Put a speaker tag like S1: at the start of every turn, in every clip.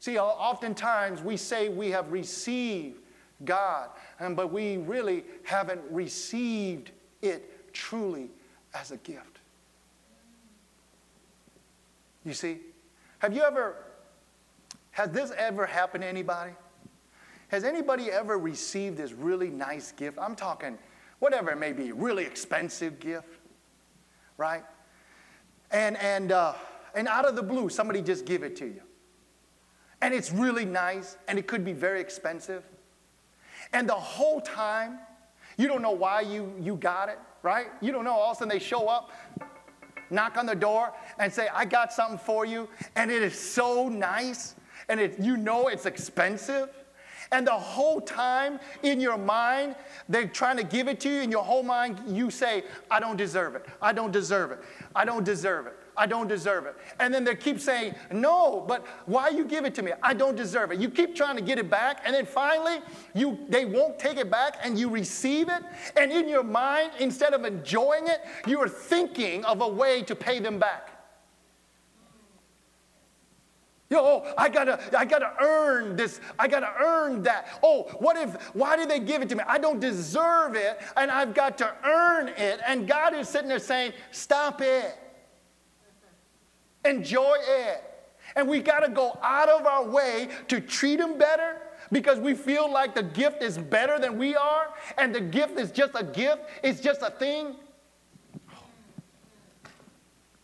S1: See, oftentimes we say we have received God, but we really haven't received it truly as a gift. You see? Have you ever, has this ever happened to anybody? Has anybody ever received this really nice gift? I'm talking whatever it may be, really expensive gift, right? And, and, uh, and out of the blue, somebody just give it to you. And it's really nice, and it could be very expensive. And the whole time, you don't know why you, you got it, right? You don't know. All of a sudden, they show up, knock on the door, and say, I got something for you. And it is so nice, and it, you know it's expensive. And the whole time in your mind, they're trying to give it to you. In your whole mind, you say, I don't deserve it. I don't deserve it. I don't deserve it. I don't deserve it. And then they keep saying, No, but why you give it to me? I don't deserve it. You keep trying to get it back, and then finally, you they won't take it back, and you receive it. And in your mind, instead of enjoying it, you are thinking of a way to pay them back. Yo, oh, I gotta, I gotta earn this. I gotta earn that. Oh, what if, why did they give it to me? I don't deserve it, and I've got to earn it. And God is sitting there saying, Stop it. Enjoy it. And we gotta go out of our way to treat them better because we feel like the gift is better than we are, and the gift is just a gift, it's just a thing.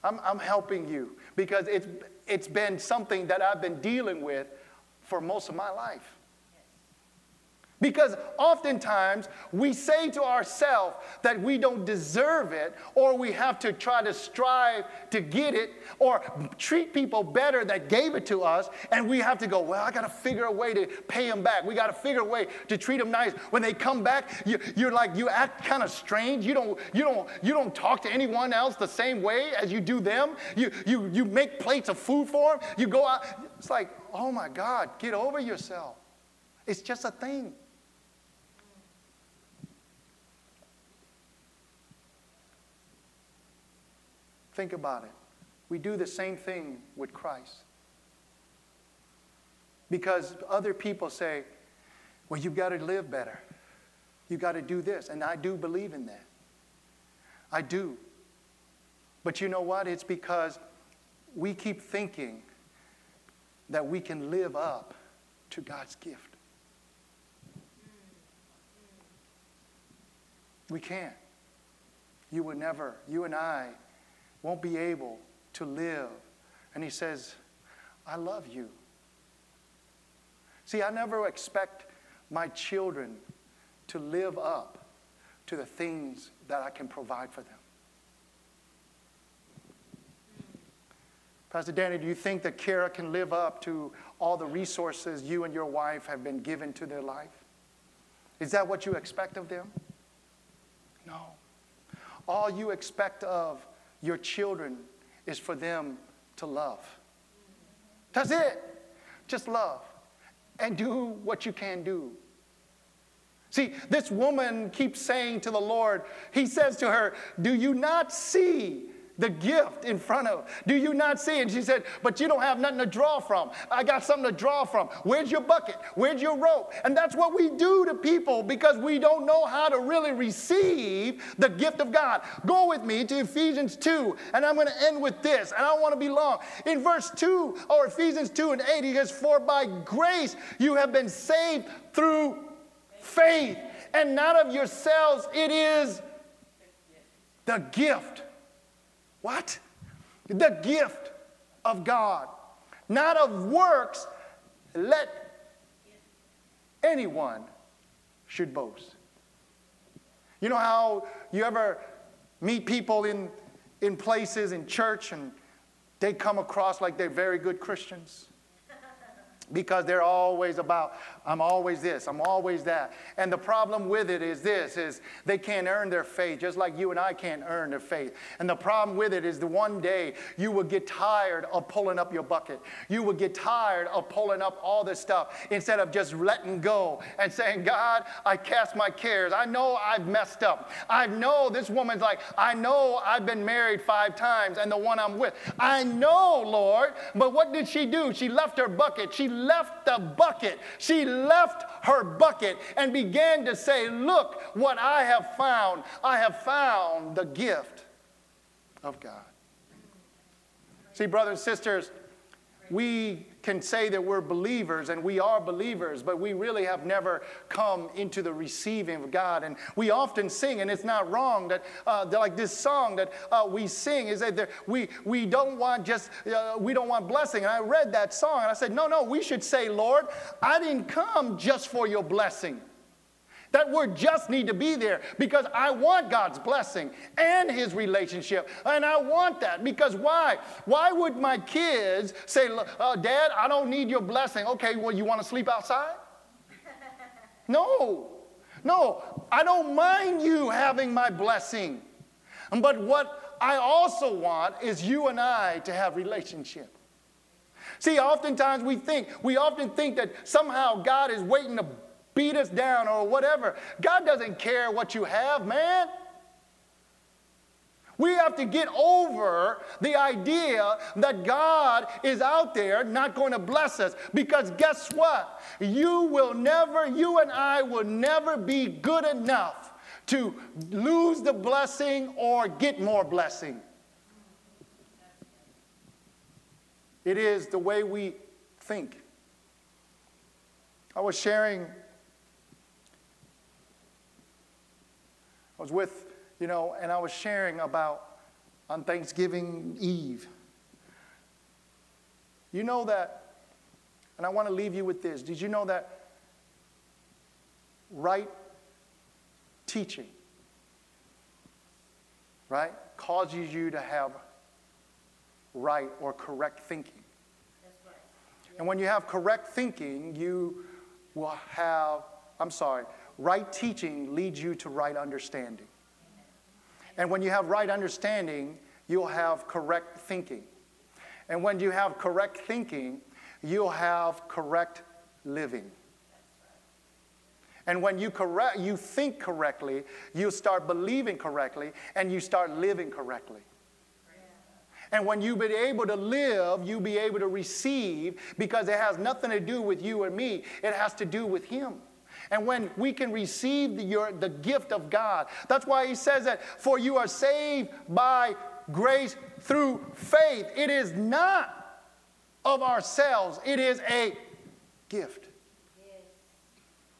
S1: I'm, I'm helping you because it's it's been something that I've been dealing with for most of my life. Because oftentimes we say to ourselves that we don't deserve it, or we have to try to strive to get it, or treat people better that gave it to us, and we have to go, Well, I got to figure a way to pay them back. We got to figure a way to treat them nice. When they come back, you, are like, you act kind of strange. You don't, you, don't, you don't talk to anyone else the same way as you do them. You, you, you make plates of food for them. You go out. It's like, Oh my God, get over yourself. It's just a thing. Think about it. We do the same thing with Christ. Because other people say, well, you've got to live better. You've got to do this. And I do believe in that. I do. But you know what? It's because we keep thinking that we can live up to God's gift. We can't. You would never, you and I won't be able to live. And he says, I love you. See, I never expect my children to live up to the things that I can provide for them. Pastor Danny, do you think that Kara can live up to all the resources you and your wife have been given to their life? Is that what you expect of them? No. All you expect of your children is for them to love. That's it. Just love and do what you can do. See, this woman keeps saying to the Lord, He says to her, Do you not see the gift in front of. Do you not see? And she said, But you don't have nothing to draw from. I got something to draw from. Where's your bucket? Where's your rope? And that's what we do to people because we don't know how to really receive the gift of God. Go with me to Ephesians 2, and I'm going to end with this, and I don't want to be long. In verse 2, or Ephesians 2 and 8, he says, For by grace you have been saved through faith, and not of yourselves, it is the gift what? The gift of God, not of works, let anyone should boast. You know how you ever meet people in, in places in church and they come across like they're very good Christians? Because they're always about i'm always this i'm always that. And the problem with it is this is they can't earn their faith just like you and i can't earn their faith. And the problem with it is the one day you will get tired of pulling up your bucket. You will get tired of pulling up all this stuff instead of just letting go and saying god i cast my cares. I know i've messed up. I know this woman's like i know i've been married five times and the one i'm with. I know lord but what did she do? She left her bucket. She left the bucket. She left her bucket and began to say, Look what I have found. I have found the gift of God. See, brothers and sisters, we can say that we're believers and we are believers, but we really have never come into the receiving of God. And we often sing, and it's not wrong that, uh, like this song that uh, we sing is that we, we don't want just, uh, we don't want blessing. And I read that song and I said, no, no, we should say, Lord, I didn't come just for your blessing. That word just need to be there because I want God's blessing and his relationship. And I want that because why? Why would my kids say, uh, Dad, I don't need your blessing? Okay, well, you want to sleep outside? no. No, I don't mind you having my blessing. But what I also want is you and I to have relationship. See, oftentimes we think, we often think that somehow God is waiting to beat us down or whatever. God doesn't care what you have, man. We have to get over the idea that God is out there not going to bless us because guess what? You will never, you and I will never be good enough to lose the blessing or get more blessing. It is the way we think. I was sharing I was with, you know, and I was sharing about on Thanksgiving Eve. You know that, and I want to leave you with this. Did you know that right teaching, right, causes you to have right or correct thinking? Right. And when you have correct thinking, you will have, I'm sorry, right teaching leads you to right understanding. And when you have right understanding, you'll have correct thinking. And when you have correct thinking, you'll have correct living. And when you, correct, you think correctly, you start believing correctly, and you start living correctly. And when you be able to live, you be able to receive because it has nothing to do with you and me. It has to do with Him and when we can receive the, your, the gift of God. That's why he says that, for you are saved by grace through faith. It is not of ourselves, it is a gift.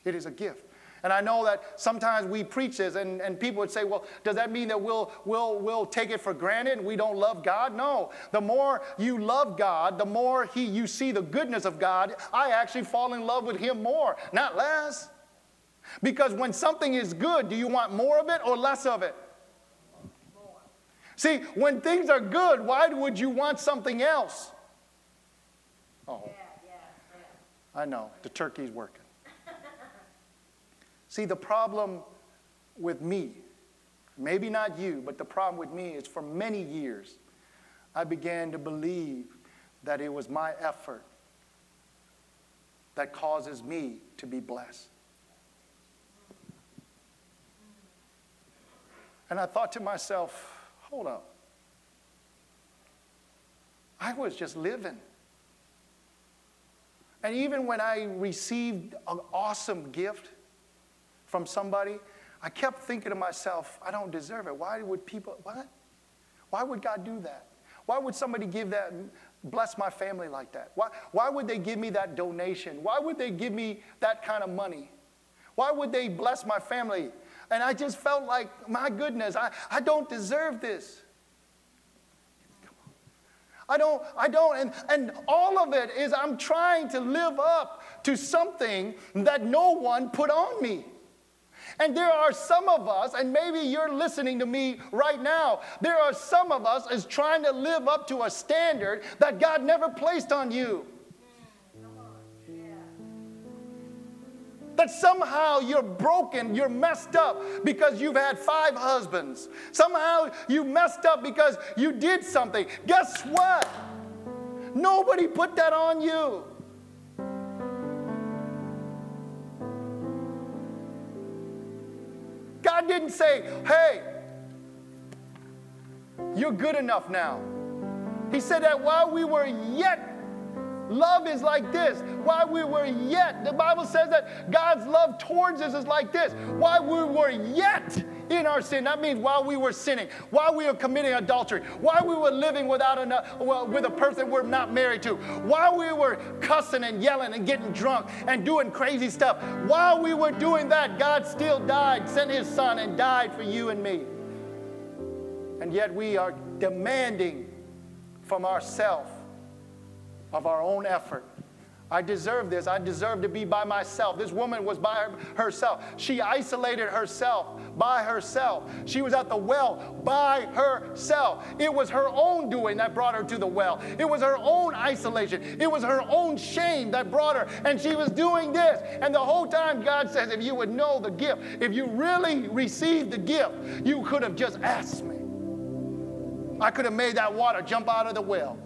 S1: It is a gift. And I know that sometimes we preach this, and, and people would say, well, does that mean that we'll, we'll, we'll take it for granted and we don't love God? No. The more you love God, the more he, you see the goodness of God, I actually fall in love with Him more, not less. Because when something is good, do you want more of it or less of it? See, when things are good, why would you want something else? Oh. Yeah, yeah, yeah. I know, the turkey's working. See, the problem with me, maybe not you, but the problem with me is for many years, I began to believe that it was my effort that causes me to be blessed. And I thought to myself, hold up. I was just living. And even when I received an awesome gift from somebody, I kept thinking to myself, I don't deserve it. Why would people, what? Why would God do that? Why would somebody give that, bless my family like that? Why, why would they give me that donation? Why would they give me that kind of money? Why would they bless my family? And I just felt like, my goodness, I, I don't deserve this. I don't, I don't, and, and all of it is I'm trying to live up to something that no one put on me. And there are some of us, and maybe you're listening to me right now, there are some of us is trying to live up to a standard that God never placed on you. That somehow you're broken, you're messed up because you've had five husbands. Somehow you messed up because you did something. Guess what? Nobody put that on you. God didn't say, hey, you're good enough now. He said that while we were yet love is like this. While we were yet, the Bible says that God's love towards us is like this. While we were yet in our sin, that means while we were sinning, while we were committing adultery, while we were living without a, well, with a person we're not married to, while we were cussing and yelling and getting drunk and doing crazy stuff, while we were doing that, God still died, sent his son, and died for you and me. And yet we are demanding from ourselves of our own effort. I deserve this. I deserve to be by myself. This woman was by herself. She isolated herself by herself. She was at the well by herself. It was her own doing that brought her to the well. It was her own isolation. It was her own shame that brought her. And she was doing this. And the whole time, God says, if you would know the gift, if you really received the gift, you could have just asked me. I could have made that water jump out of the well.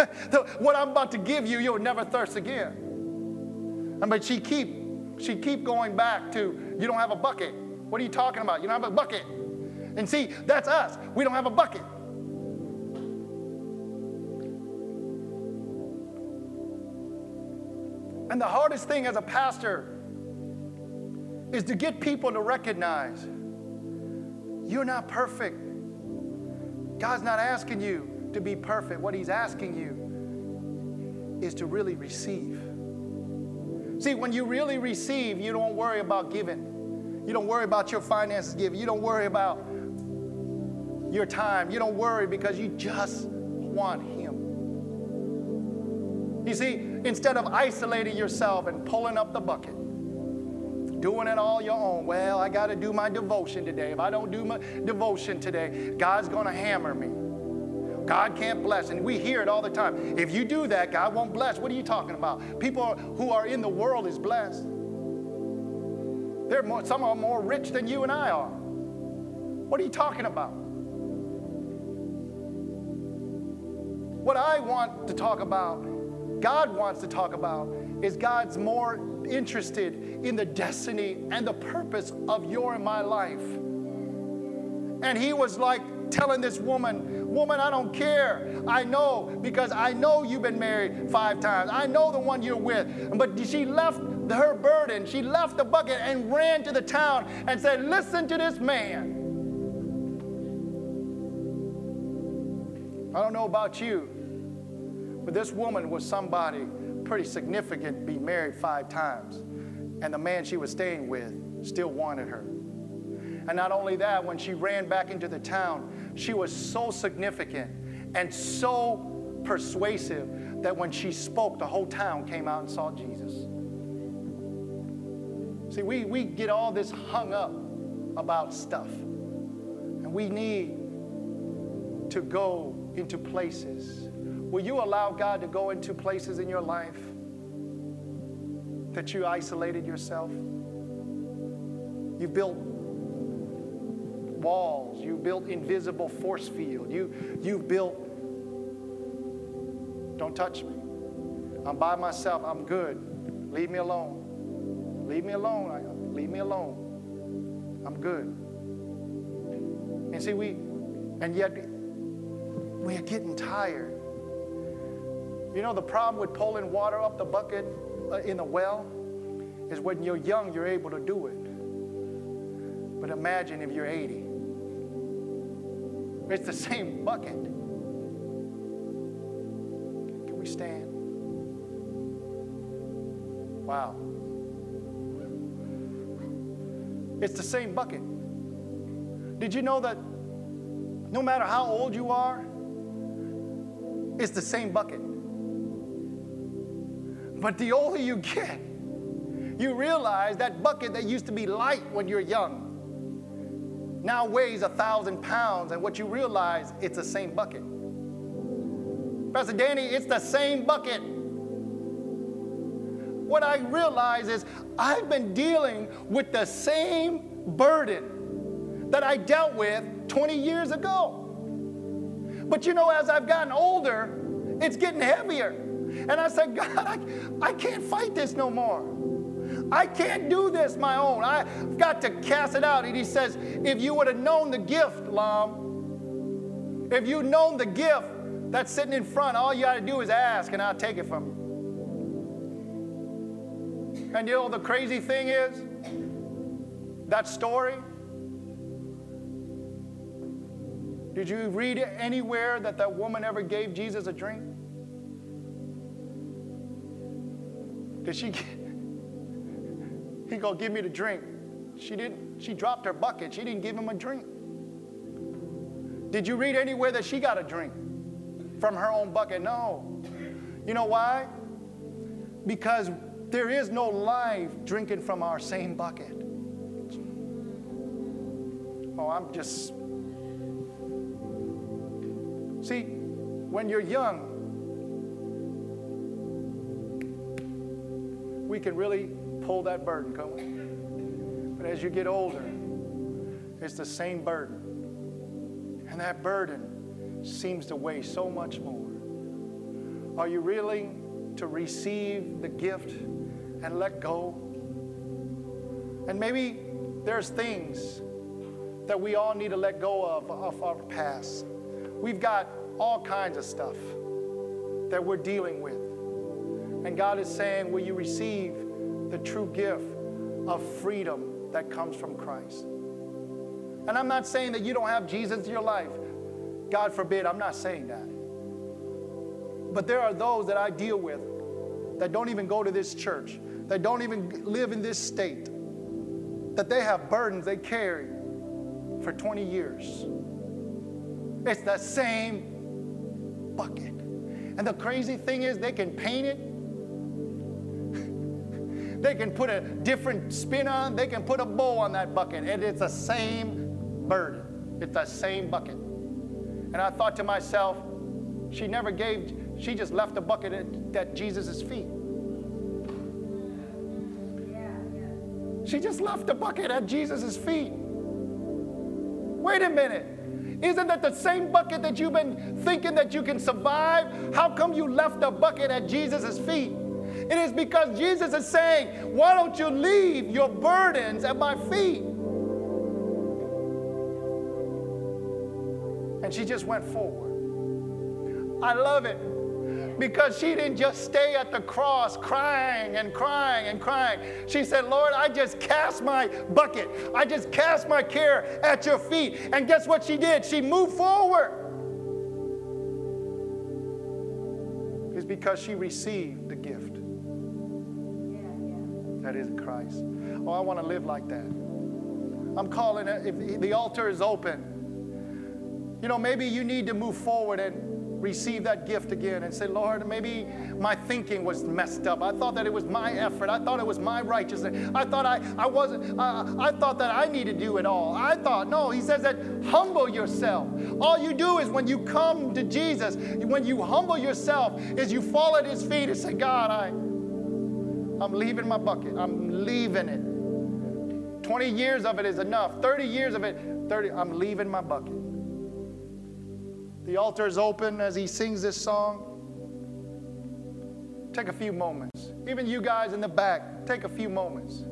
S1: what I'm about to give you, you'll never thirst again. But she keep, she keep going back to, you don't have a bucket. What are you talking about? You don't have a bucket. And see, that's us. We don't have a bucket. And the hardest thing as a pastor is to get people to recognize you're not perfect. God's not asking you to be perfect. What He's asking you is to really receive. See, when you really receive, you don't worry about giving. You don't worry about your finances giving. You don't worry about your time. You don't worry because you just want Him. You see, instead of isolating yourself and pulling up the bucket, doing it all your own. Well, I got to do my devotion today. If I don't do my devotion today, God's going to hammer me. God can't bless. And we hear it all the time. If you do that, God won't bless. What are you talking about? People who are in the world is blessed. They're more, some are more rich than you and I are. What are you talking about? What I want to talk about, God wants to talk about, is God's more interested in the destiny and the purpose of your and my life. And He was like telling this woman, Woman, I don't care. I know because I know you've been married five times. I know the one you're with. But she left her burden, she left the bucket and ran to the town and said, Listen to this man. I don't know about you, but this woman was somebody pretty significant, be married five times. And the man she was staying with still wanted her. And not only that, when she ran back into the town, she was so significant and so persuasive that when she spoke, the whole town came out and saw Jesus. See, we, we get all this hung up about stuff. And we need to go into places. Will you allow God to go into places in your life that you isolated yourself? You built walls. You built invisible force field. You, you've built, don't touch me. I'm by myself. I'm good. Leave me alone. Leave me alone. Leave me alone. I'm good. And see, we, and yet we are getting tired. You know, the problem with pulling water up the bucket uh, in the well is when you're young, you're able to do it. But imagine if you're 80 it's the same bucket. Can we stand? Wow. It's the same bucket. Did you know that no matter how old you are, it's the same bucket? But the older you get, you realize that bucket that used to be light when you're young now weighs a thousand pounds, and what you realize, it's the same bucket. Pastor Danny, it's the same bucket. What I realize is I've been dealing with the same burden that I dealt with 20 years ago. But you know, as I've gotten older, it's getting heavier. And I said, God, I, I can't fight this no more. I can't do this my own. I've got to cast it out. And he says, if you would have known the gift, Lam, if you'd known the gift that's sitting in front, all you got to do is ask and I'll take it from you. And you know the crazy thing is, that story, did you read anywhere that that woman ever gave Jesus a drink? Did she? He go, give me the drink. She didn't. She dropped her bucket. She didn't give him a drink. Did you read anywhere that she got a drink from her own bucket? No. You know why? Because there is no life drinking from our same bucket. Oh, I'm just. See, when you're young, we can really pull that burden, we? But as you get older, it's the same burden. And that burden seems to weigh so much more. Are you willing to receive the gift and let go? And maybe there's things that we all need to let go of of our past. We've got all kinds of stuff that we're dealing with. And God is saying, Will you receive the true gift of freedom that comes from Christ? And I'm not saying that you don't have Jesus in your life. God forbid, I'm not saying that. But there are those that I deal with that don't even go to this church, that don't even live in this state, that they have burdens they carry for 20 years. It's the same bucket. And the crazy thing is, they can paint it, they can put a different spin on, they can put a bow on that bucket, and it's the same burden. It's the same bucket. And I thought to myself, she never gave, she just left the bucket at, at Jesus' feet. She just left the bucket at Jesus' feet. Wait a minute. Isn't that the same bucket that you've been thinking that you can survive? How come you left the bucket at Jesus' feet? It is because Jesus is saying, Why don't you leave your burdens at my feet? And she just went forward. I love it because she didn't just stay at the cross crying and crying and crying. She said, Lord, I just cast my bucket, I just cast my care at your feet. And guess what she did? She moved forward. It's because she received the gift that is Christ. Oh, I want to live like that. I'm calling it, if the altar is open, you know, maybe you need to move forward and receive that gift again and say, Lord, maybe my thinking was messed up. I thought that it was my effort. I thought it was my righteousness. I thought I, I wasn't, I thought that I needed to do it all. I thought, no, he says that humble yourself. All you do is when you come to Jesus, when you humble yourself, is you fall at his feet and say, God, I, I'm leaving my bucket. I'm leaving it. 20 years of it is enough. 30 years of it, 30, I'm leaving my bucket. The altar is open as he sings this song. Take a few moments. Even you guys in the back, take a few moments.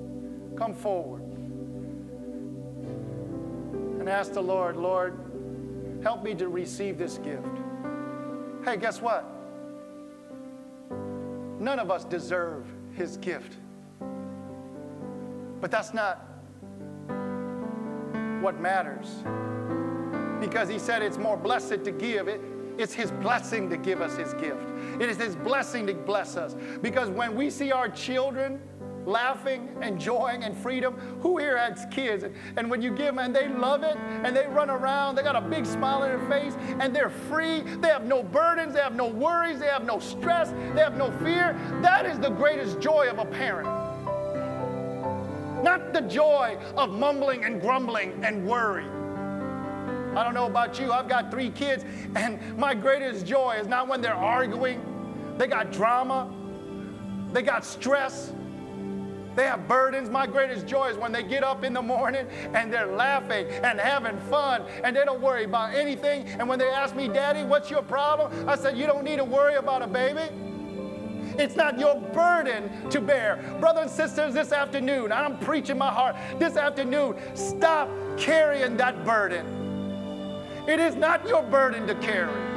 S1: Come forward and ask the Lord, Lord, help me to receive this gift. Hey, guess what? None of us deserve his gift. But that's not what matters because he said it's more blessed to give. It, it's his blessing to give us his gift. It is his blessing to bless us. Because when we see our children laughing, enjoying, and freedom, who here has kids? And when you give them and they love it and they run around, they got a big smile on their face and they're free. They have no burdens, they have no worries, they have no stress, they have no fear. That is the greatest joy of a parent. Not the joy of mumbling and grumbling and worry. I don't know about you, I've got three kids, and my greatest joy is not when they're arguing, they got drama, they got stress, they have burdens. My greatest joy is when they get up in the morning and they're laughing and having fun and they don't worry about anything. And when they ask me, Daddy, what's your problem? I said, You don't need to worry about a baby. It's not your burden to bear. Brothers and sisters, this afternoon, I'm preaching my heart. This afternoon, stop carrying that burden. It is not your burden to carry.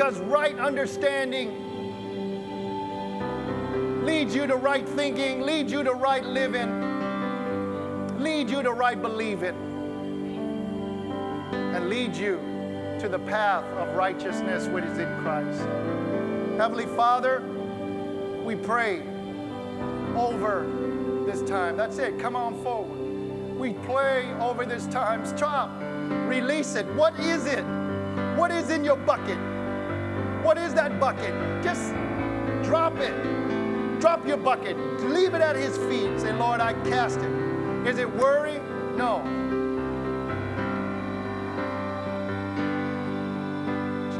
S1: Because right understanding leads you to right thinking, leads you to right living, leads you to right believing, and leads you to the path of righteousness which is in Christ. Heavenly Father, we pray over this time. That's it. Come on forward. We pray over this time. Stop. Release it. What is it? What is in your bucket? What is that bucket? Just drop it. Drop your bucket. Leave it at his feet. Say, Lord, I cast it. Is it worry? No.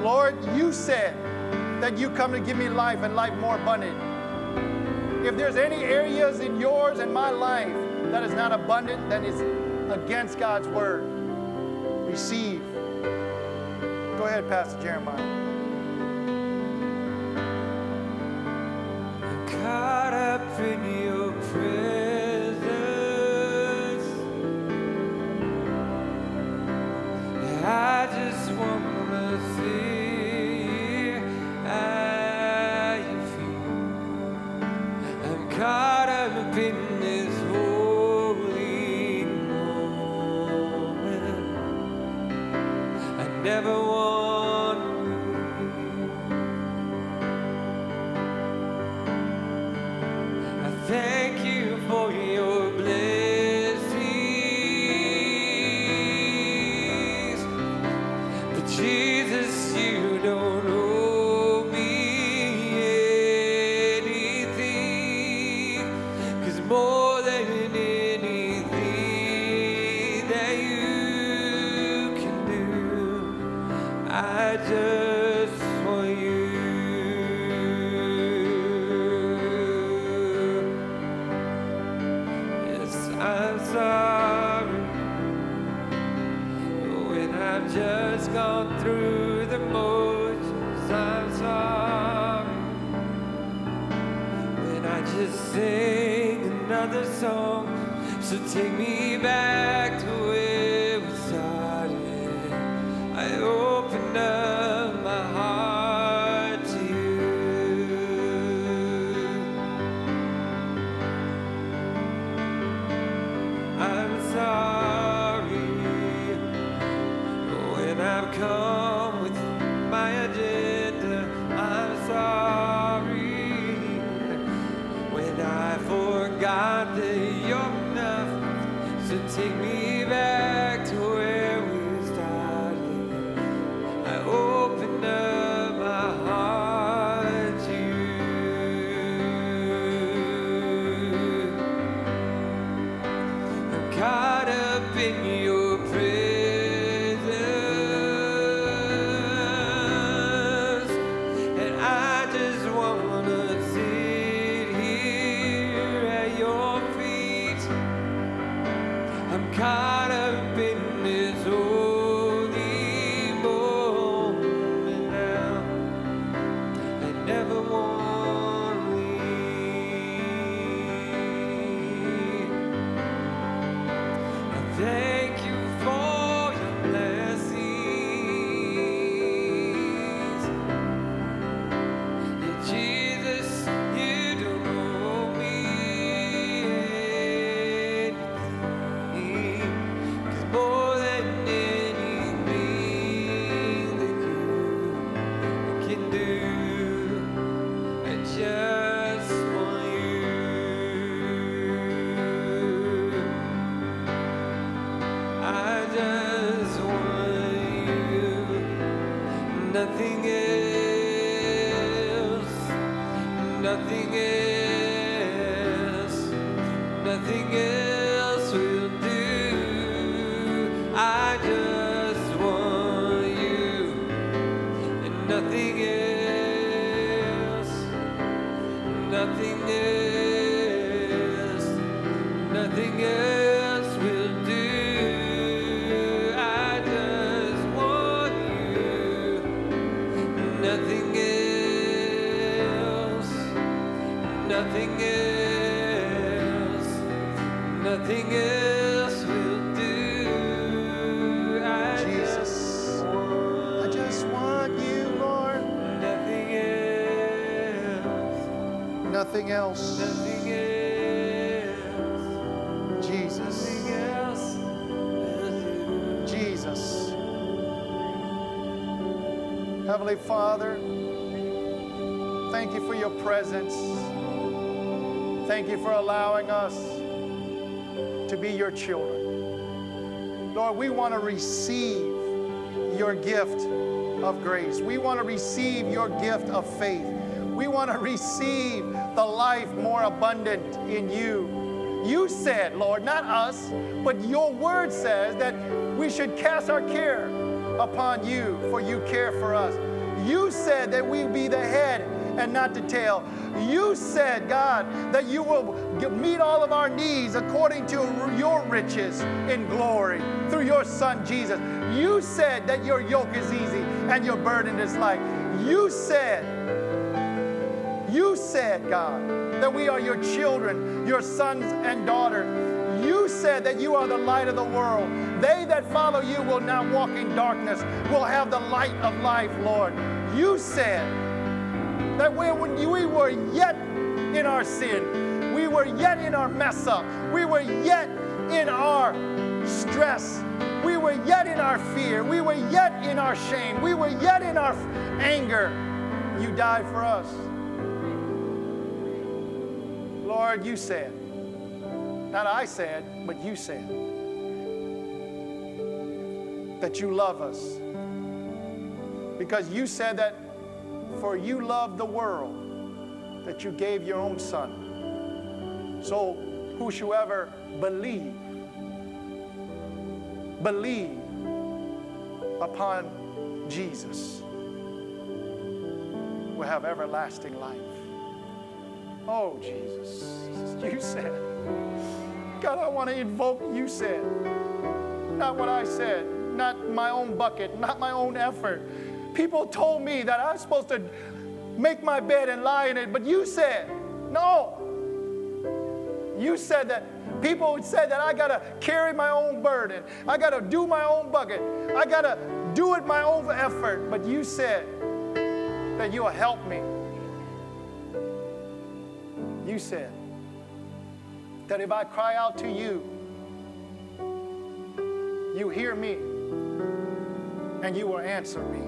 S1: Lord, you said that you come to give me life and life more abundant. If there's any areas in yours and my life that is not abundant, that is against God's word, receive. Go ahead, Pastor Jeremiah.
S2: In your presence. Thank you for your I'm nothing else, nothing else Nothing else. Nothing else.
S1: Jesus. Nothing else. Jesus. Heavenly Father, thank you for your presence. Thank you for allowing us to be your children. Lord, we want to receive your gift of grace. We want to receive your gift of faith. We want to receive the life more abundant in you. You said, Lord, not us, but your word says that we should cast our care upon you, for you care for us. You said that we be the head and not the tail. You said, God, that you will meet all of our needs according to your riches in glory through your Son Jesus. You said that your yoke is easy and your burden is light. You said, you said, God, that we are your children, your sons and daughters. You said that you are the light of the world. They that follow you will not walk in darkness, will have the light of life, Lord. You said that when we were yet in our sin, we were yet in our mess up, we were yet in our stress, we were yet in our fear, we were yet in our shame, we were yet in our anger. You died for us. Lord, you said, not I said, but you said, that you love us. Because you said that for you loved the world, that you gave your own son. So whosoever believe, believe upon Jesus will have everlasting life. Oh, Jesus, you said. God, I want to invoke you said. Not what I said, not my own bucket, not my own effort. People told me that I was supposed to make my bed and lie in it, but you said, no. You said that people said that I got to carry my own burden. I got to do my own bucket. I got to do it my own effort. But you said that you'll help me. Said that if I cry out to you, you hear me and you will answer me.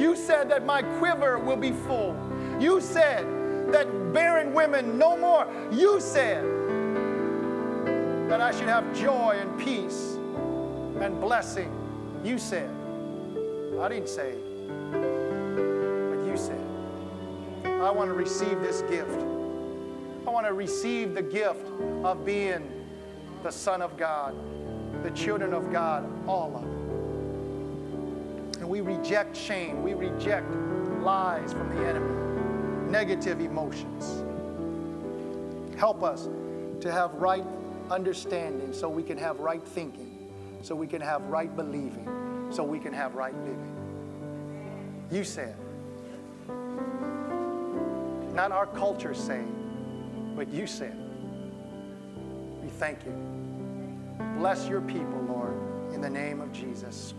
S1: You said that my quiver will be full. You said that barren women no more. You said that I should have joy and peace and blessing. You said. I didn't say, but you said. I want to receive this gift. I want to receive the gift of being the Son of God, the children of God, all of it. And we reject shame, we reject lies from the enemy, negative emotions. Help us to have right understanding so we can have right thinking, so we can have right believing, so we can have right living. You said, not our culture saying, but you said. We thank you. Bless your people, Lord, in the name of Jesus.